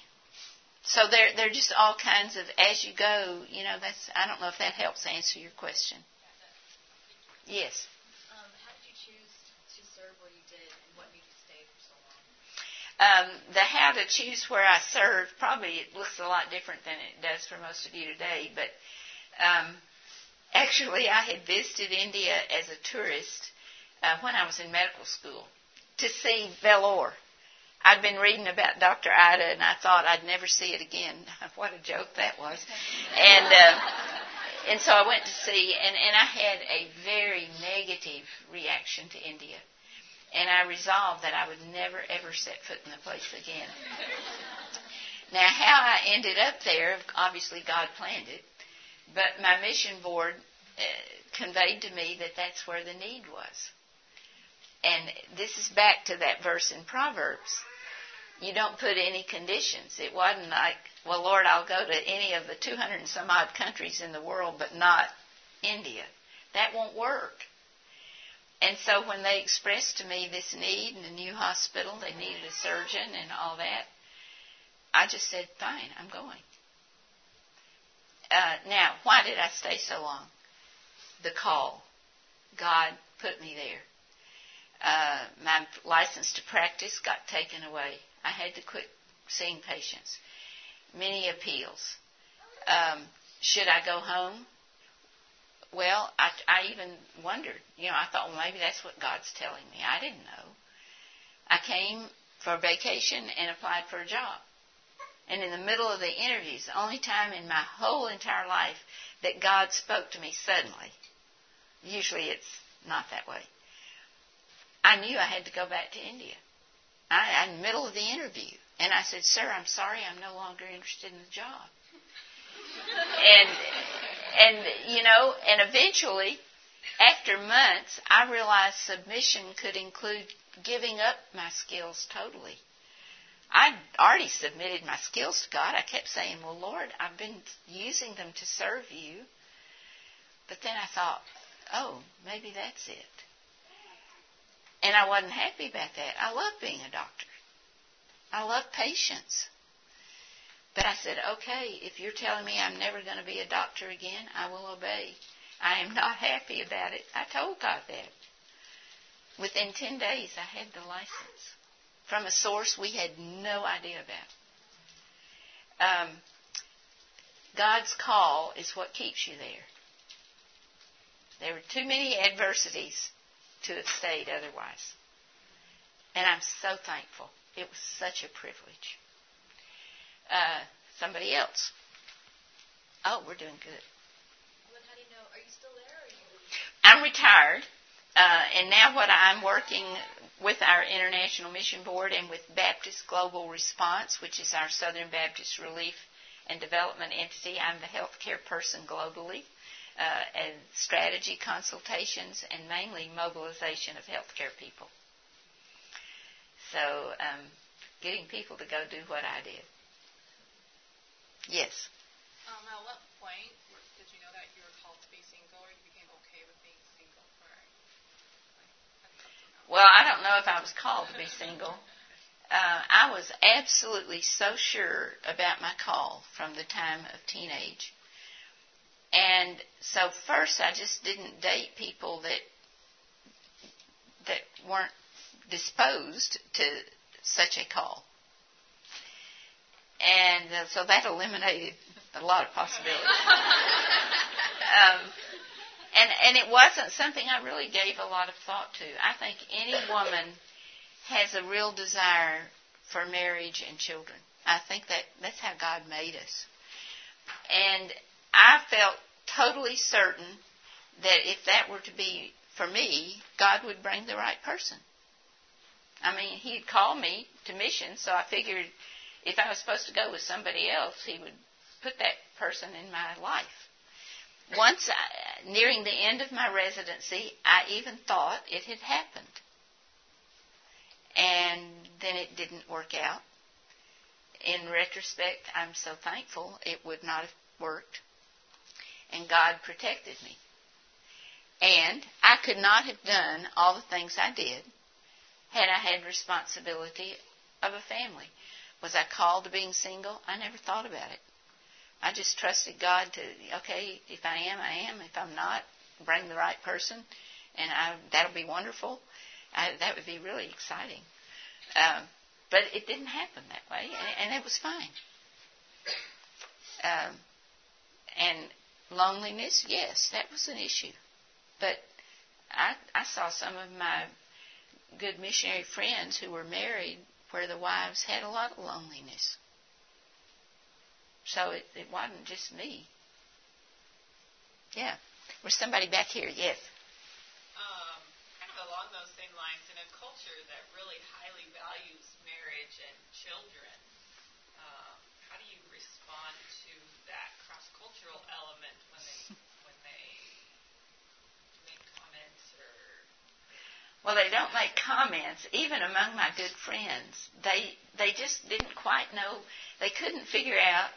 So they're they're just all kinds of as you go. You know, that's I don't know if that helps answer your question. Yes. Um, how did you choose to serve where you did, and what made you stay for so long? Um, the how to choose where I serve probably it looks a lot different than it does for most of you today. But um, actually, I had visited India as a tourist uh, when I was in medical school to see Vellore. I'd been reading about Dr. Ida, and I thought I'd never see it again. what a joke that was! And uh, and so I went to see, and and I had a very negative reaction to India and I resolved that I would never ever set foot in the place again. now, how I ended up there, obviously God planned it, but my mission board uh, conveyed to me that that's where the need was. And this is back to that verse in Proverbs. You don't put any conditions. It wasn't like, well, Lord, I'll go to any of the 200 and some odd countries in the world, but not India. That won't work. And so when they expressed to me this need in a new hospital, they needed a surgeon and all that, I just said, fine, I'm going. Uh, now, why did I stay so long? The call. God put me there. Uh, my license to practice got taken away. I had to quit seeing patients. Many appeals. Um, should I go home? Well, I, I even wondered. You know, I thought, well, maybe that's what God's telling me. I didn't know. I came for vacation and applied for a job. And in the middle of the interviews, the only time in my whole entire life that God spoke to me suddenly, usually it's not that way, I knew I had to go back to India. I, in the middle of the interview. And I said, Sir, I'm sorry, I'm no longer interested in the job. and and you know, and eventually, after months, I realized submission could include giving up my skills totally. I'd already submitted my skills to God. I kept saying, Well, Lord, I've been using them to serve you. But then I thought, Oh, maybe that's it. And I wasn't happy about that. I love being a doctor. I love patients. But I said, okay, if you're telling me I'm never going to be a doctor again, I will obey. I am not happy about it. I told God that. Within 10 days, I had the license from a source we had no idea about. Um, God's call is what keeps you there. There were too many adversities to have stayed otherwise. And I'm so thankful. It was such a privilege. Uh, somebody else. Oh, we're doing good. Well, how do you know? Are you still there? Or you... I'm retired, uh, and now what I'm working with our International Mission Board and with Baptist Global Response, which is our Southern Baptist Relief and Development entity. I'm the healthcare person globally, uh, and strategy consultations, and mainly mobilization of healthcare people. So, um, getting people to go do what I did. Yes. Um, at what point did you know that you were called to be single, or you became okay with being single for? Like, well, I don't know if I was called to be single. Uh, I was absolutely so sure about my call from the time of teenage. And so first I just didn't date people that that weren't disposed to such a call. And uh, so that eliminated a lot of possibilities. um, and and it wasn't something I really gave a lot of thought to. I think any woman has a real desire for marriage and children. I think that that's how God made us. And I felt totally certain that if that were to be for me, God would bring the right person. I mean, He'd call me to mission, so I figured if I was supposed to go with somebody else, He would put that person in my life. Once, I, nearing the end of my residency, I even thought it had happened. And then it didn't work out. In retrospect, I'm so thankful it would not have worked. And God protected me. And I could not have done all the things I did had I had responsibility of a family. Was I called to being single? I never thought about it. I just trusted God to, okay, if I am, I am. If I'm not, bring the right person, and I, that'll be wonderful. I, that would be really exciting. Um, but it didn't happen that way, and, and it was fine. Um, and loneliness, yes, that was an issue. But I, I saw some of my good missionary friends who were married where the wives had a lot of loneliness. So it, it wasn't just me. Yeah. Was somebody back here? Yes. Um, kind of along those same lines, in a culture that really highly values marriage and children, um, how do you respond to that cross-cultural element when they when they make comments or Well, they don't make comments. Even among my good friends, they they just didn't quite know. They couldn't figure out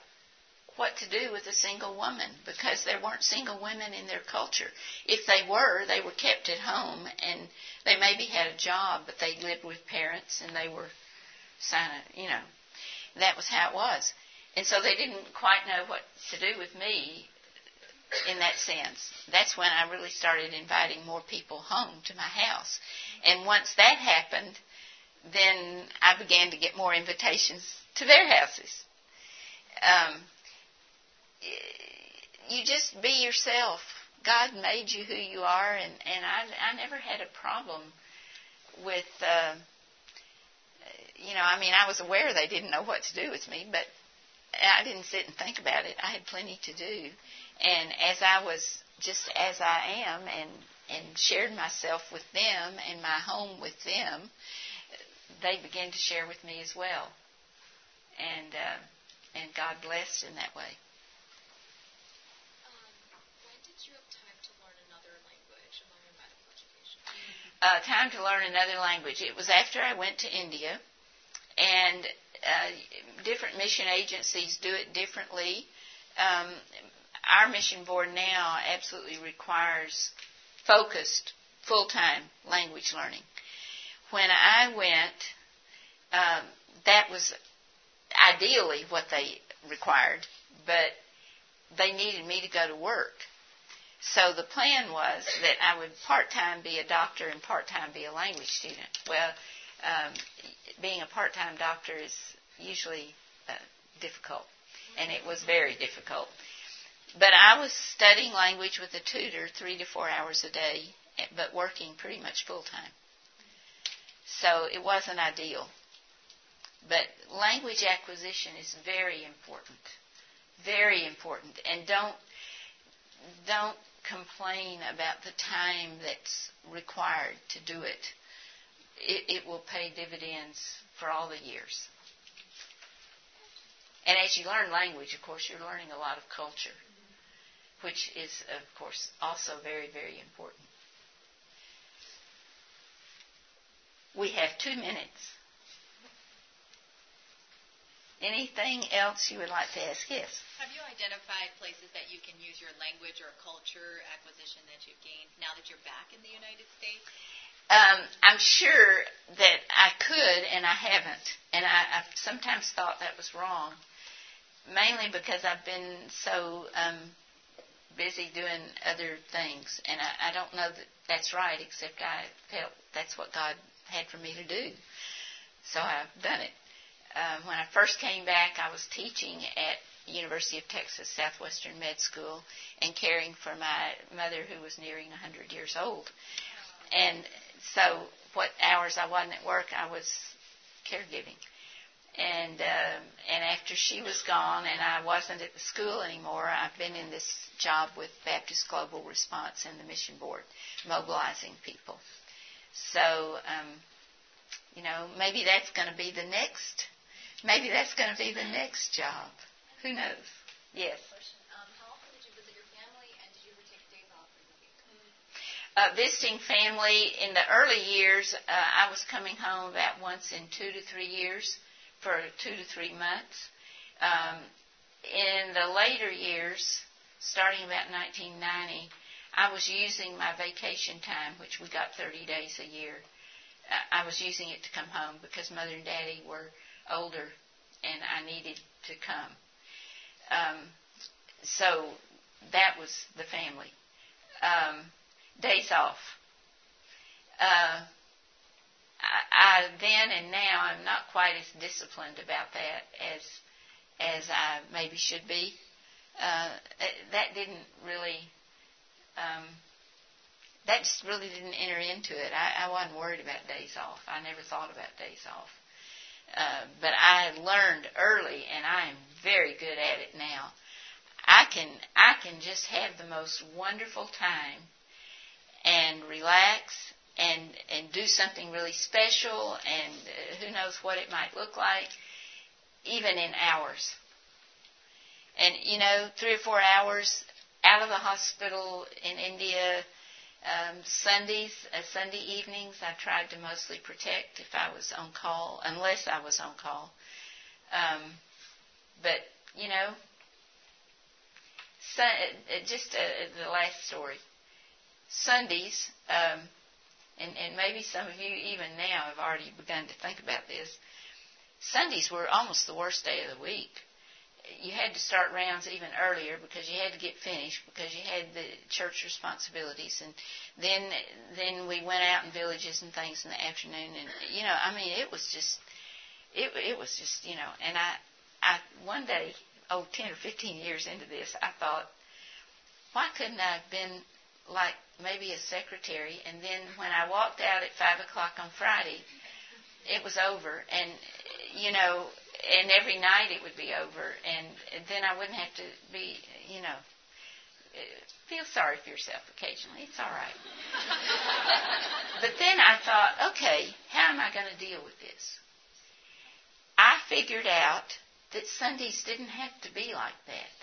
what to do with a single woman because there weren't single women in their culture. If they were, they were kept at home and they maybe had a job, but they lived with parents and they were you know, that was how it was. And so they didn't quite know what to do with me in that sense. That's when I really started inviting more people home to my house. And once that happened, then I began to get more invitations to their houses. Um, you just be yourself. God made you who you are, and and I I never had a problem with. Uh, you know, I mean, I was aware they didn't know what to do with me, but I didn't sit and think about it. I had plenty to do, and as I was just as I am, and and shared myself with them and my home with them, they began to share with me as well, and uh, and God blessed in that way. Uh, time to learn another language. It was after I went to India, and uh, different mission agencies do it differently. Um, our mission board now absolutely requires focused, full time language learning. When I went, um, that was ideally what they required, but they needed me to go to work. So the plan was that I would part time be a doctor and part time be a language student. Well, um, being a part time doctor is usually uh, difficult, and it was very difficult. But I was studying language with a tutor three to four hours a day, but working pretty much full time. So it wasn't ideal. But language acquisition is very important. Very important. And don't don't complain about the time that's required to do it. It, it will pay dividends for all the years. And as you learn language, of course, you're learning a lot of culture, which is, of course, also very, very important. We have two minutes. Anything else you would like to ask? Yes. Have you identified places that you can use your language or culture acquisition that you've gained now that you're back in the United States? Um, I'm sure that I could, and I haven't. And I, I've sometimes thought that was wrong, mainly because I've been so um, busy doing other things. And I, I don't know that that's right, except I felt that's what God had for me to do. So I've done it um, when I first came back, I was teaching at University of Texas Southwestern Med School and caring for my mother who was nearing 100 years old. And so, what hours I wasn't at work, I was caregiving. And um, and after she was gone and I wasn't at the school anymore, I've been in this job with Baptist Global Response and the Mission Board, mobilizing people. So, um, you know, maybe that's going to be the next Maybe that's going to be the next job. Who knows? Yes. Um, how often did you visit your family, and did you ever take days off in the week? Uh, visiting family in the early years, uh, I was coming home about once in two to three years for two to three months. Um, in the later years, starting about 1990, I was using my vacation time, which we got 30 days a year. Uh, I was using it to come home because mother and daddy were older and I needed to come. Um, so that was the family. Um, days off. Uh, I, I then and now I'm not quite as disciplined about that as as I maybe should be. Uh, that didn't really um, that just really didn't enter into it. I, I wasn't worried about days off. I never thought about days off. Uh, but I learned early, and I am very good at it now. I can I can just have the most wonderful time and relax and and do something really special, and uh, who knows what it might look like, even in hours. And you know, three or four hours out of the hospital in India, Um, Sundays, uh, Sunday evenings, I tried to mostly protect if I was on call, unless I was on call. Um, but you know, sun, uh, just uh, the last story. Sundays, um, and, and maybe some of you even now have already begun to think about this. Sundays were almost the worst day of the week you had to start rounds even earlier because you had to get finished because you had the church responsibilities. And then then we went out in villages and things in the afternoon. And you know I mean it was just it it was just you know and I I one day oh ten or 15 years into this I thought why couldn't I have been like maybe a secretary? And then when I walked out at five o'clock on Friday it was over and you know and every night it would be over, and then I wouldn't have to be, you know, feel sorry for yourself occasionally. It's all right. but then I thought, okay, how am I going to deal with this? I figured out that Sundays didn't have to be like that.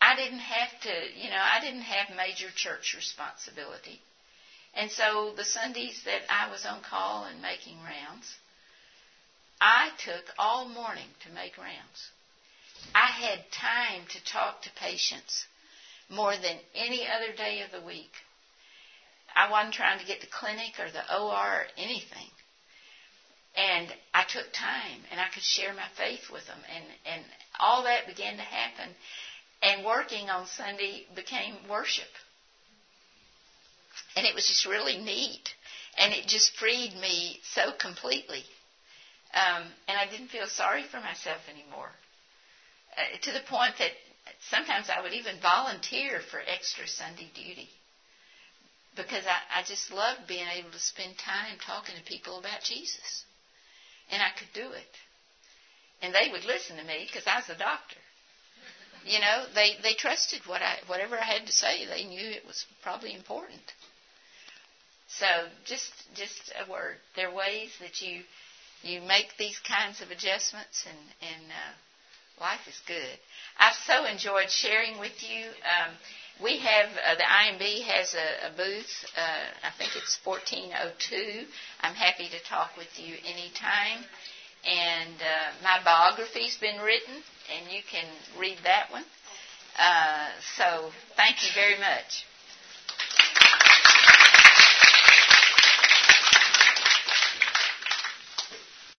I didn't have to, you know, I didn't have major church responsibility. And so the Sundays that I was on call and making rounds, I took all morning to make rounds. I had time to talk to patients more than any other day of the week. I wasn't trying to get to clinic or the OR or anything. And I took time and I could share my faith with them and, and all that began to happen. And working on Sunday became worship. And it was just really neat. And it just freed me so completely. Um, and I didn't feel sorry for myself anymore. Uh, to the point that sometimes I would even volunteer for extra Sunday duty because I, I just loved being able to spend time talking to people about Jesus. And I could do it. And they would listen to me because I was a doctor. You know, they, they trusted what I, whatever I had to say. They knew it was probably important. So just, just a word. There are ways that you you make these kinds of adjustments, and, and uh, life is good. I've so enjoyed sharing with you. Um, we have uh, the IMB has a, a booth. Uh, I think it's 1402. I'm happy to talk with you anytime. And uh, my biography's been written, and you can read that one. Uh, so thank you very much.